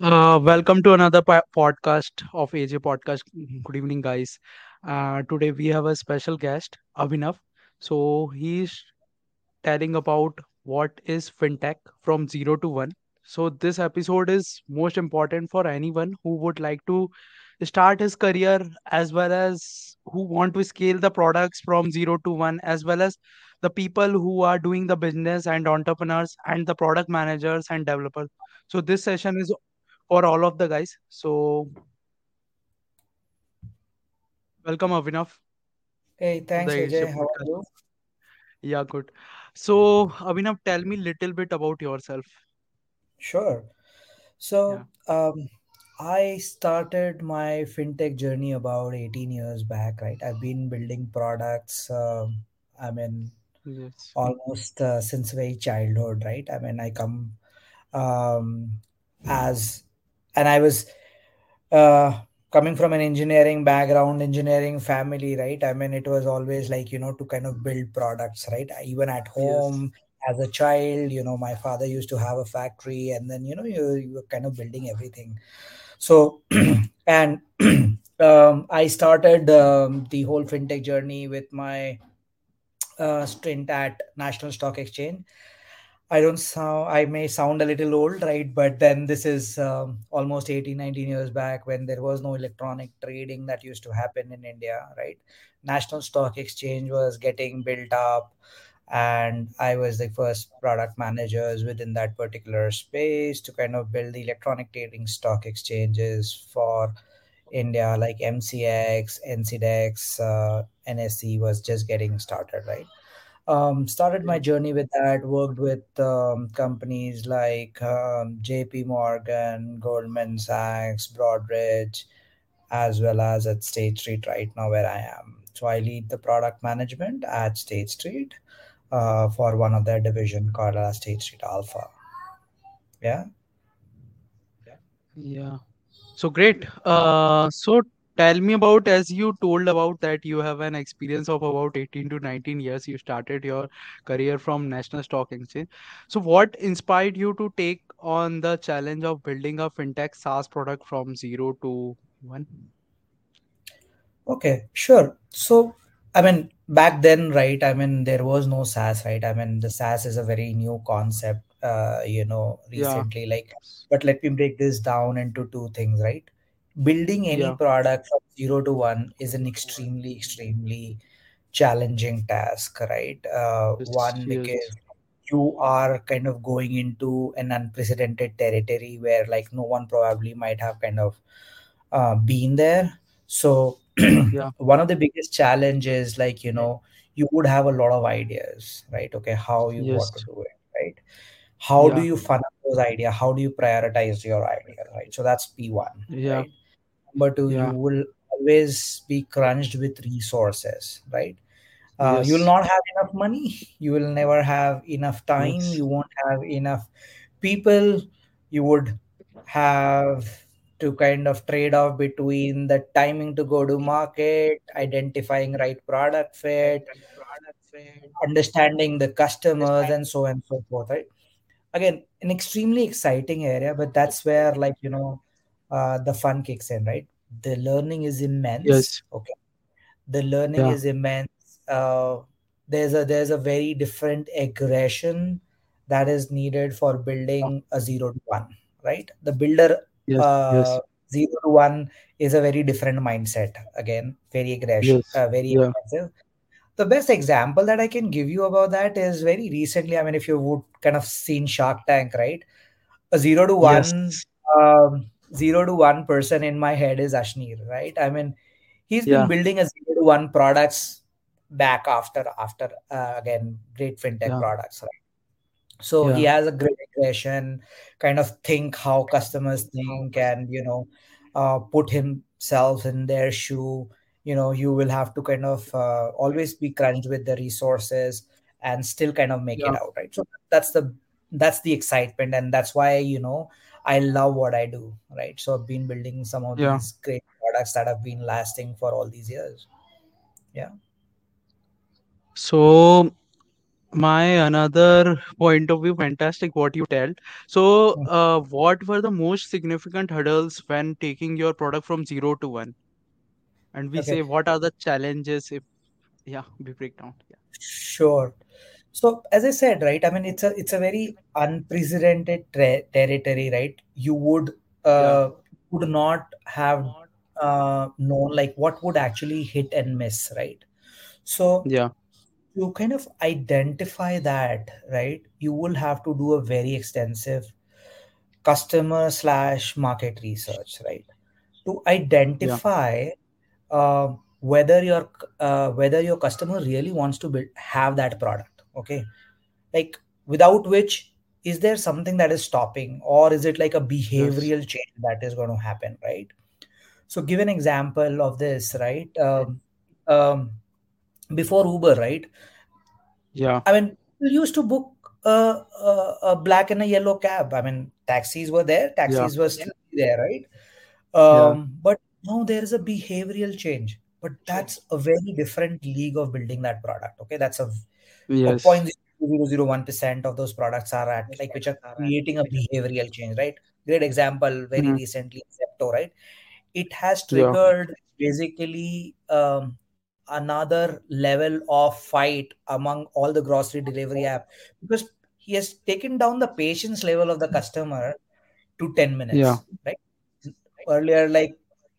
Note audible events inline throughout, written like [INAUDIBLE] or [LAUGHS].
Uh, welcome to another po- podcast of AJ Podcast. Good evening, guys. Uh, today we have a special guest, Abhinav. So he's telling about what is fintech from zero to one. So this episode is most important for anyone who would like to start his career as well as who want to scale the products from zero to one, as well as the people who are doing the business and entrepreneurs and the product managers and developers. So this session is for all of the guys. So welcome Abhinav Hey, thanks, AJ AJ. How are you? Yeah, good. So Abhinav, tell me a little bit about yourself. Sure. Yeah. So, um, I started my fintech journey about 18 years back, right? I've been building products, um, I mean, Yes. almost uh, since very childhood, right? I mean, I come um, as, and I was uh, coming from an engineering background, engineering family, right? I mean, it was always like, you know, to kind of build products, right? Even at Yes. home as a child, you know, my father used to have a factory and then, you know, you, you were kind of building everything. So, [CLEARS THROAT] and [CLEARS THROAT] um, I started um, the whole fintech journey with my uh, stint at National Stock Exchange I don't sound, I may sound a little old, right? But then this is um, almost 18, 19 years back when there was no electronic trading that used to happen in India, right? National Stock Exchange was getting built up, and I was the first product managers within that particular space to kind of build the electronic trading stock exchanges for India, like MCX, NCDEX, uh, NSE was just getting started, right? Um, started my journey with that worked with um, companies like um, jp morgan goldman sachs broadridge as well as at state street right now where i am so i lead the product management at state street uh, for one of their division called uh, state street alpha yeah Yeah. So great. Uh, so tell me about as you told about that you have an experience of about 18 to 19 years. You started your career from National Stock Exchange. So what inspired you to take on the challenge of building a fintech SaaS product from zero to one? Okay, sure. So, I mean, back then, right? I mean, there was no SaaS, right? I mean, the SaaS is a very new concept, uh, you know, Yeah. recently. Like, but let me break this down into two things, right? Building any Yeah. product from zero to one is an extremely, extremely challenging task, right? Uh, one, Yes. because you are kind of going into an unprecedented territory where, like, no one probably might have kind of uh, been there. So [CLEARS THROAT] Yeah. one of the biggest challenges, like you know, you would have a lot of ideas, right? Okay, how you want to do it, right? How do you funnel those ideas? How do you prioritize your idea, right? So that's P one, Yeah. right? Number two, you will always be crunched with resources, right? Uh, you will not have enough money. You will never have enough time. Yes. You won't have enough people. You would have to kind of trade off between the timing to go to market, identifying right product fit, understanding the customers, and so on and so forth. Right? Again, an extremely exciting area, but that's where like you know uh, the fun kicks in, right? The learning is immense. Yes. Okay the learning Yeah. is immense uh, there's a there's a very different aggression that is needed for building a zero to one right the builder Yes. uh, Yes. zero to one is a very different mindset again very aggression Yes. uh, very Yeah. aggressive the best example that i can give you about that is very recently i mean if you would kind of seen shark tank right a zero to Yes. one um, zero to one person in my head is ashneer right? I mean he's been building a zero to one products back after after uh, again great fintech Yeah. products right? So he has a great aggression kind of think how customers think and you know uh, put himself in their shoe. You know you will have to kind of uh, always be crunched with the resources and still kind of make it out right? So that's the that's the excitement and that's why you know i love what i do right? So i've been building some of Yeah. these great products that have been lasting for all these years. Yeah. So my another point of view fantastic what you tell. So Mm. uh, what were the most significant hurdles when taking your product from 0 to 1 and we Okay, say what are the challenges if yeah we break down. Yeah. Sure. So as I said, right, I mean it's a it's a very unprecedented tra- territory, right? You would yeah uh would not have uh known like what would actually hit and miss, right? So yeah to kind of identify that, right, you will have to do a very extensive customer slash market research, right? To yeah identify uh, whether your uh, whether your customer really wants to build have that product, okay? Like without which is there something that is stopping or is it like a yes behavioral change that is going to happen right so give an example of this right um, um, before uber right yeah I mean, used to book a, a, a black and a yellow cab. I mean, taxis were there, yeah taxis were still there, right? yeah Um, but now there is a behavioral change. But that's a very different league of building that product. Okay, that's a yes point zero zero one percent of those products are at like which are creating a behavioral change, right? Great example. Very mm, recently, Zepto, right? it has yeah triggered basically um, another level of fight among all the grocery delivery app because he has taken down the patience level of the customer to 10 yeah minutes right earlier like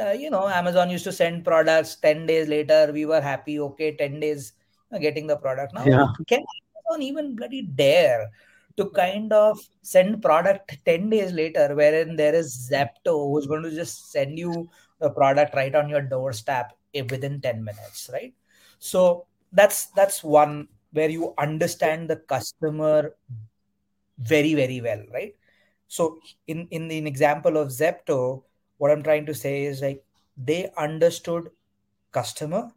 uh, you know amazon used to send products 10 days later we were happy okay 10 days Uh, getting the product now. Yeah. Can amazon even bloody dare to kind of send product 10 days later wherein there is Zepto who's going to just send you the product right on your doorstep within 10 minutes right? So that's that's one where you understand the customer very very well right? So in in the example of Zepto what i'm trying to say is like they understood customer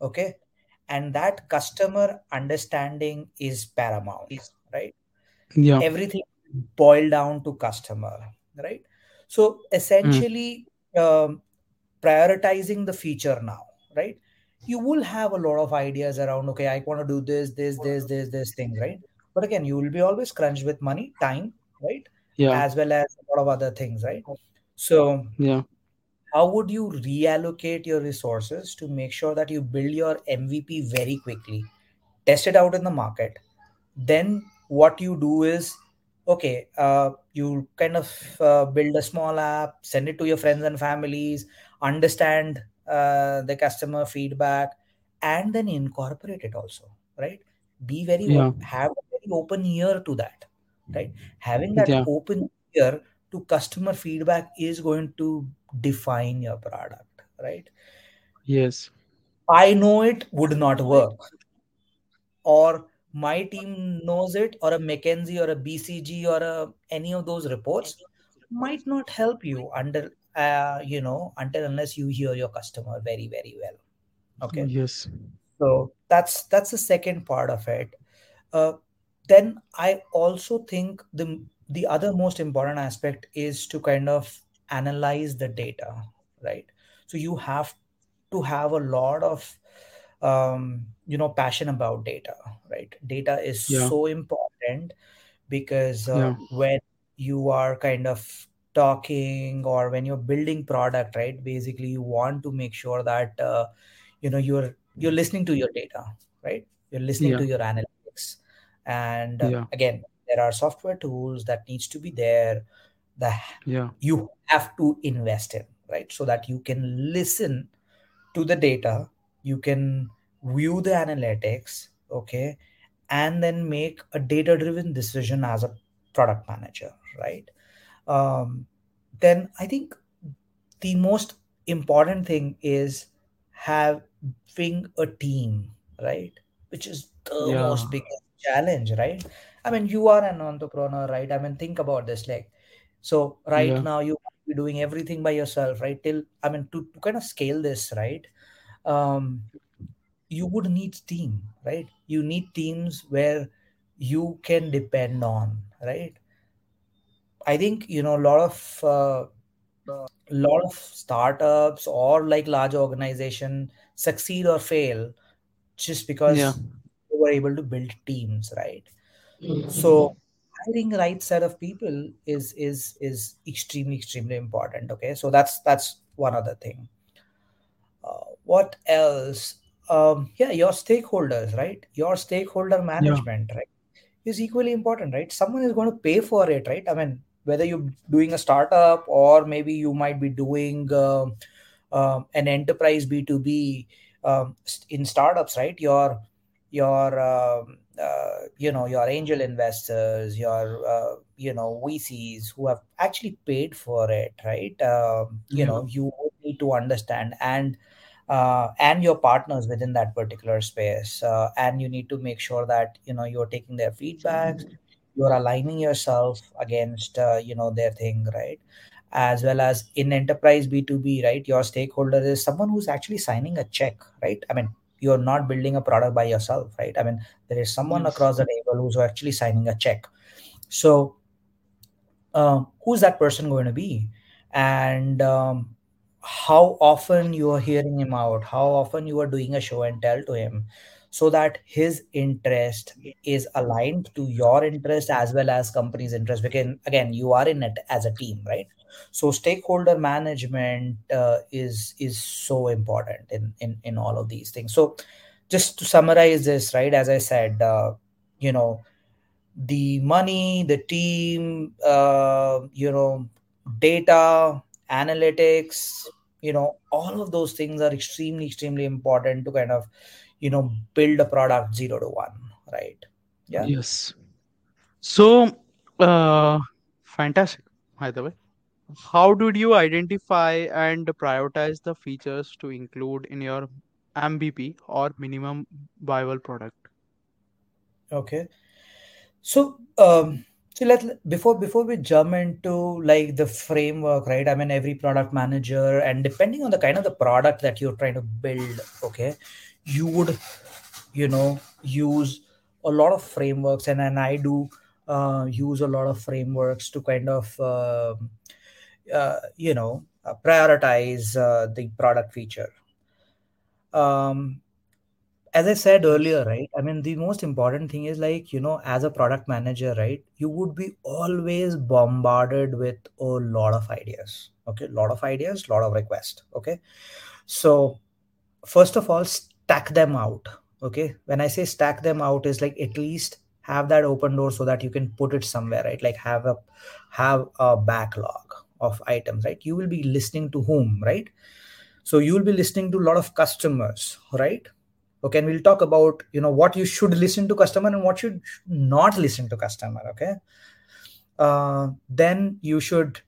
okay and that customer understanding is paramount right? Yeah. Everything boil down to customer right? So mm, essentially um, prioritizing the feature now right? You will have a lot of ideas around okay i want to do this this this this this thing right? But again you will be always crunched with money time right? Yeah. As well as a lot of other things right? So yeah how would you reallocate your resources to make sure that you build your mvp very quickly test it out in the market? Then what you do is okay uh, you kind of uh, build a small app send it to your friends and families understand uh, the customer feedback and then incorporate it also right? Be very yeah. have a very open ear to that right? Having that yeah. open ear to customer feedback is going to define your product right? Yes. I know it would not work. Or my team knows it or a mckinsey or a bcg or a, any of those reports might not help you under uh, you know until unless you hear your customer very very well. Okay? Yes. So that's that's the second part of it. Uh, then i also think the the other most important aspect is to kind of analyze the data right? So you have to have a lot of um, you know passion about data right? Data is yeah. so important because uh, yeah. when you are kind of talking or when you're building product right basically you want to make sure that uh, you know you're you're listening to your data right? You're listening yeah. to your analytics. And uh, again there are software tools that needs to be there that yeah. you have to invest in right? So that you can listen to the data you can view the analytics okay? And then make a data driven decision as a product manager right? Um, then i think the most important thing is having a team right? Which is the yeah. most biggest challenge right i mean you are an entrepreneur right? I mean think about this like so right yeah. now you be doing everything by yourself right? Till i mean to, to kind of scale this right? Um you would need team right? You need teams where you can depend on right? I think you know a lot of uh, lot of startups or like large organization succeed or fail just yeah. because they were able to build teams right so hiring the right set of people is is is extremely extremely important okay? So that's that's one other thing. Uh, what else? Um yeah your stakeholders right? Your stakeholder Yeah. management right is equally important right? Someone is going to pay for it right? I mean whether you're doing a startup or maybe you might be doing um um, an enterprise b2b um, in startups right? Your your um, uh, you know your angel investors your uh, you know vcs who have actually paid for it right? Um, you Yeah. know you need to understand and uh, and your partners within that particular space uh, and you need to make sure that you know you're taking their feedbacks you're aligning yourself against uh, you know their thing right? As well as in enterprise b2b right? Your stakeholder is someone who's actually signing a check right? I mean you're not building a product by yourself right? I mean there is someone Yes. across the table who's actually signing a check. So um, who's that person going to be? And um, how often you are hearing him out how often you are doing a show and tell to him so that his interest is aligned to your interest as well as company's interest. Because again you are in it as a team right? So stakeholder management uh, is is so important in, in in all of these things. So just to summarize this right as i said uh, you know the money, the team, uh, you know, data, analytics, you know, all of those things are extremely, extremely important to kind of, you know, build a product zero to one, right? Yeah. Yes. So, uh, fantastic, by the way. How did you identify and prioritize the features to include in your MVP or minimum viable product? Okay. So, um, so let before before we jump into like the framework, right? I mean, every product manager, and depending on the kind of the product that you're trying to build, okay, you would you know use a lot of frameworks and and i do uh, use a lot of frameworks to kind of uh, uh, you know prioritize uh, the product feature um, as i said earlier right i mean the most important thing is like you know as a product manager right you would be always bombarded with a lot of ideas okay? A lot of ideas a lot of requests okay? So first of all stack them out okay? When i say stack them out is like at least have that open door so that you can put it somewhere right? Like have a have a backlog of items right? You will be listening to whom right? So you will be listening to a lot of customers right okay and we'll talk about you know what you should listen to customer and what should not listen to customer okay? Uh, then you should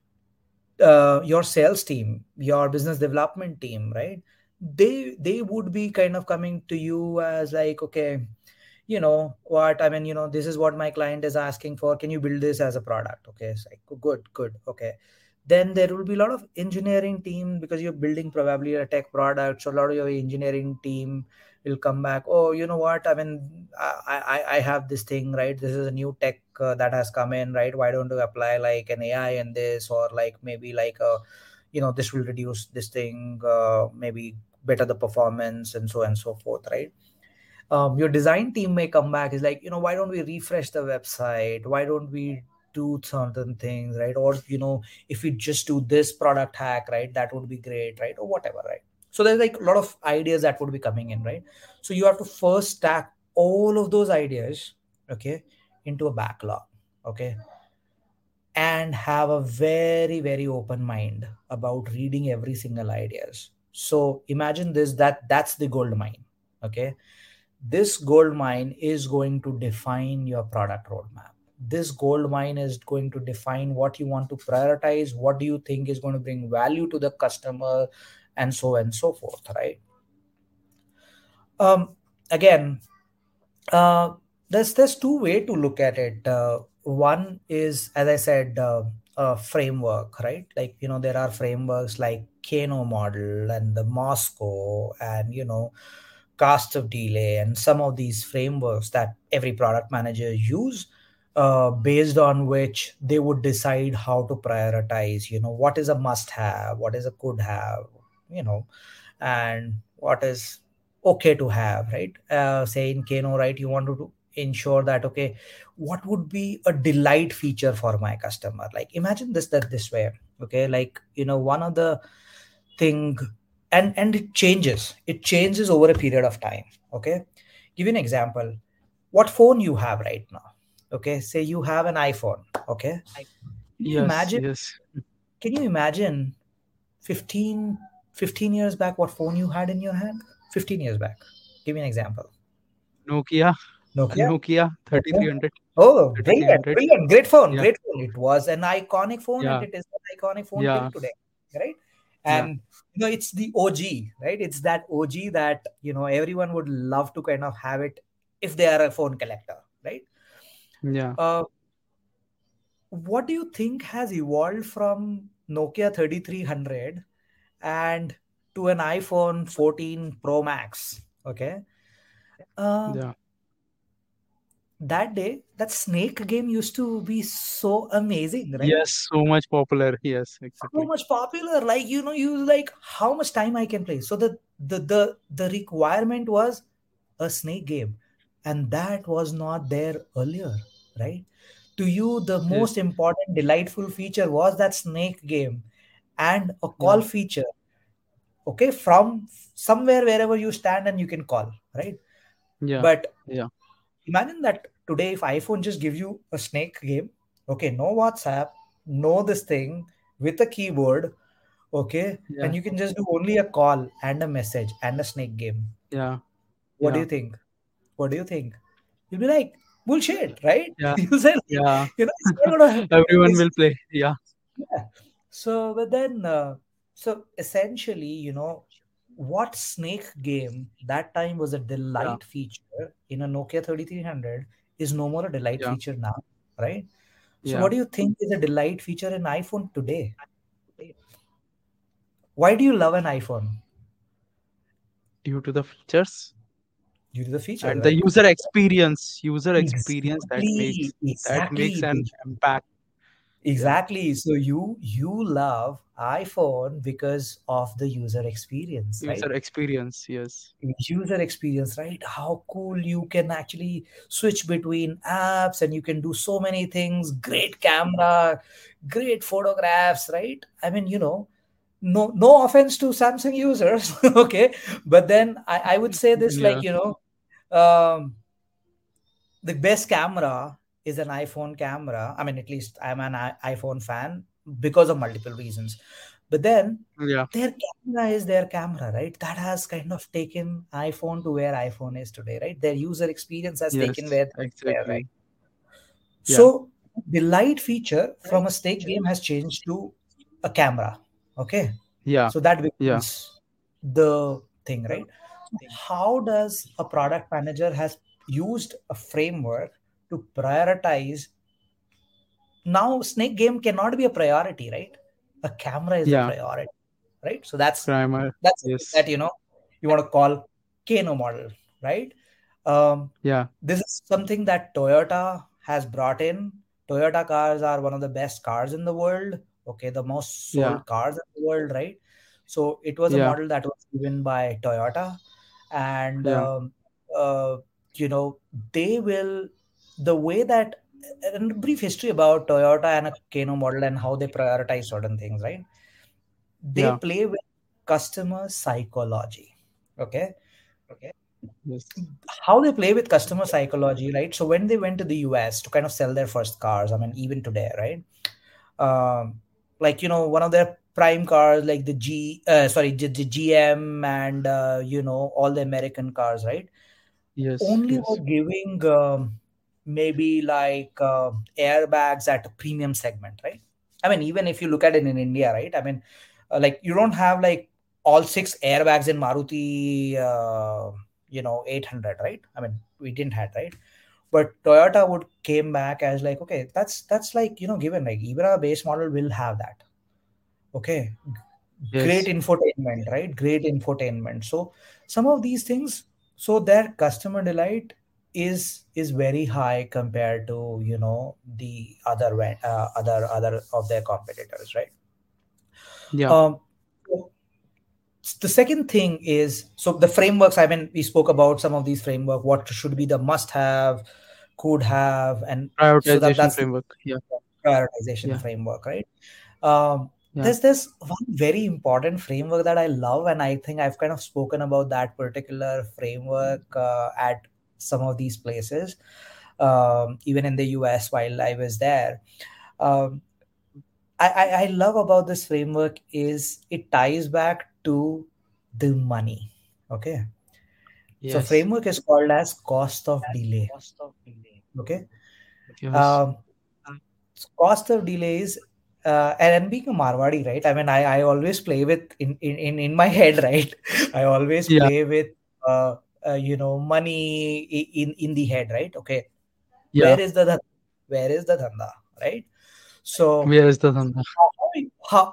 uh, your sales team your business development team right? They they would be kind of coming to you as like okay you know what i mean you know this is what my client is asking for. Can you build this as a product? Okay it's like good good okay then there will be a lot of engineering team because you're building probably a tech product so a lot of your engineering team will come back oh you know what? I mean i i, I have this thing right? This is a new tech uh, that has come in right? Why don't you apply like an ai in this? Or like maybe like a you know this will reduce this thing uh, maybe better the performance and so on and so forth right? Um, your design team may come back. Is like you know why don't we refresh the website? Why don't we do certain things right? Or you know if we just do this product hack right that would be great right? Or whatever right? So there's like a lot of ideas that would be coming in right? So you have to first stack all of those ideas okay into a backlog okay? And have a very very open mind about reading every single ideas. So imagine this that that's the gold mine okay? This gold mine is going to define your product roadmap this gold mine is going to define what you want to prioritize what do you think is going to bring value to the customer and so and so forth right? Um again uh there's there's two way to look at it. Uh, one is as i said uh, a framework right? Like you know there are frameworks like kano model and the moscow and you know cost of delay and some of these frameworks that every product manager use uh, based on which they would decide how to prioritize you know what is a must have what is a could have you know and what is okay to have right? Uh, say in kano right you want to ensure that okay what would be a delight feature for my customer? Like imagine this that this way okay? Like you know one of the thing and and it changes. It changes over a period of time okay? Give you an example. What phone you have right now okay say you have an iphone okay? Can you yes imagine yes. can you imagine 15 15 years back what phone you had in your hand? 15 years back. Give me an example. Nokia. Nokia? Nokia okay. 3300 oh brilliant 3300 brilliant great phone yeah. great phone. It was an iconic phone and it is an iconic phone yeah. today right? Yeah. And you know it's the og right? It's that og that you know everyone would love to kind of have it if they are a phone collector right yeah. Uh, what do you think has evolved from nokia 3300 and to an iphone 14 pro max? Okay. Uh, yeah. that day that snake game used to be so amazing right? Yes so much popular. Yes exactly. so much popular. Like you know you like how much time i can play? So the the the, the requirement was a snake game. And that was not there earlier right? To you the yes. most important delightful feature was that snake game and a yeah. call feature okay from somewhere wherever you stand and you can call right? Yeah. But yeah. imagine that today if iphone just give you a snake game okay no whatsapp no this thing with a keyboard okay yeah. and you can just do only a call and a message and a snake game. Yeah. What do you think? What do you think? You'll be like bullshit right? Yeah. [LAUGHS] Say yeah. you know it's not gonna [LAUGHS] everyone will play yeah. Yeah. So but then uh, so essentially you know what snake game that time was a yeah. delight feature in a nokia 3300 is no more a delight yeah. feature now right? So yeah. what do you think is a delight feature in iphone today? Why do you love an iphone? Due to the features due to the features and the user experience user experience that makes exactly that makes an impact. Exactly. So you you love iphone because of the user experience right? User experience yes. User experience right? How cool you can actually switch between apps and you can do so many things. Great camera great photographs right? I mean you know no no offense to samsung users [LAUGHS] okay? But then i, I would say this yeah. like you know um, the best camera is an iphone camera. I mean at least i'm an I- iphone fan because of multiple reasons. But then yeah. their camera is their camera right? That has kind of taken iphone to where iphone is today right? Their user experience has yes taken where where right? yeah. So the light feature from a snake game has changed to a camera okay? Yeah. So that yeah. becomes the thing right how does a product manager has used a framework to prioritize? Now snake game cannot be a priority right? A camera is a priority right? So that's primer that's yes. that you know you want to call kano model right? Um, yeah. this is something that toyota has brought in. Toyota cars are one of the best cars in the world okay? The most sold yeah. cars in the world right? So it was a model that was given by toyota and yeah. um, uh, you know they will the way that and a brief history about toyota and a kano model and how they prioritize certain things right? They yeah. play with customer psychology okay? Yes. How they play with customer psychology right? So when they went to the us to kind of sell their first cars i mean even today right? Um like you know one of their prime cars like the g uh, sorry the, the gm and uh, you know all the american cars right? Yes only yes. were giving um, maybe like uh, airbags at a premium segment right? I mean even if you look at it in india right? I mean uh, like you don't have like all six airbags in maruti uh, you know 800 right? I mean we didn't had right? But toyota would came back as like okay that's that's like you know given like even our base model will have that okay. Great yes infotainment right? Great infotainment. So some of these things so their customer delight is is very high compared to you know the other uh, other other of their competitors right? Yeah. Um the second thing is so the frameworks i mean we spoke about some of these framework what should be the must have could have and prioritization so that, framework yeah. prioritization yeah. framework right? Um, yeah. There's this one very important framework that i love and i think i've kind of spoken about that particular framework uh, at some of these places um, even in the us while i was there. Um, I, I, I love about this framework is it ties back to the money okay? So framework is called as cost of delay cost of delay. okay? Yes. Um, cost of delays uh, and, being a marwadi right? I mean i, I always play with in, in in my [LAUGHS] head right? I always yeah. play with uh, uh, you know money in in the head right? Okay. Yeah. Where is the where is the dhanda right? So where is the dhanda? how, how you-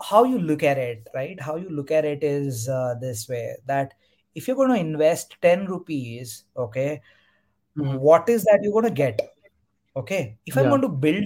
how, you look at it right? How you look at it is uh, this way that if you're going to invest 10 rupees okay Mhm. what is that you're going to get? Okay. If i'm going to build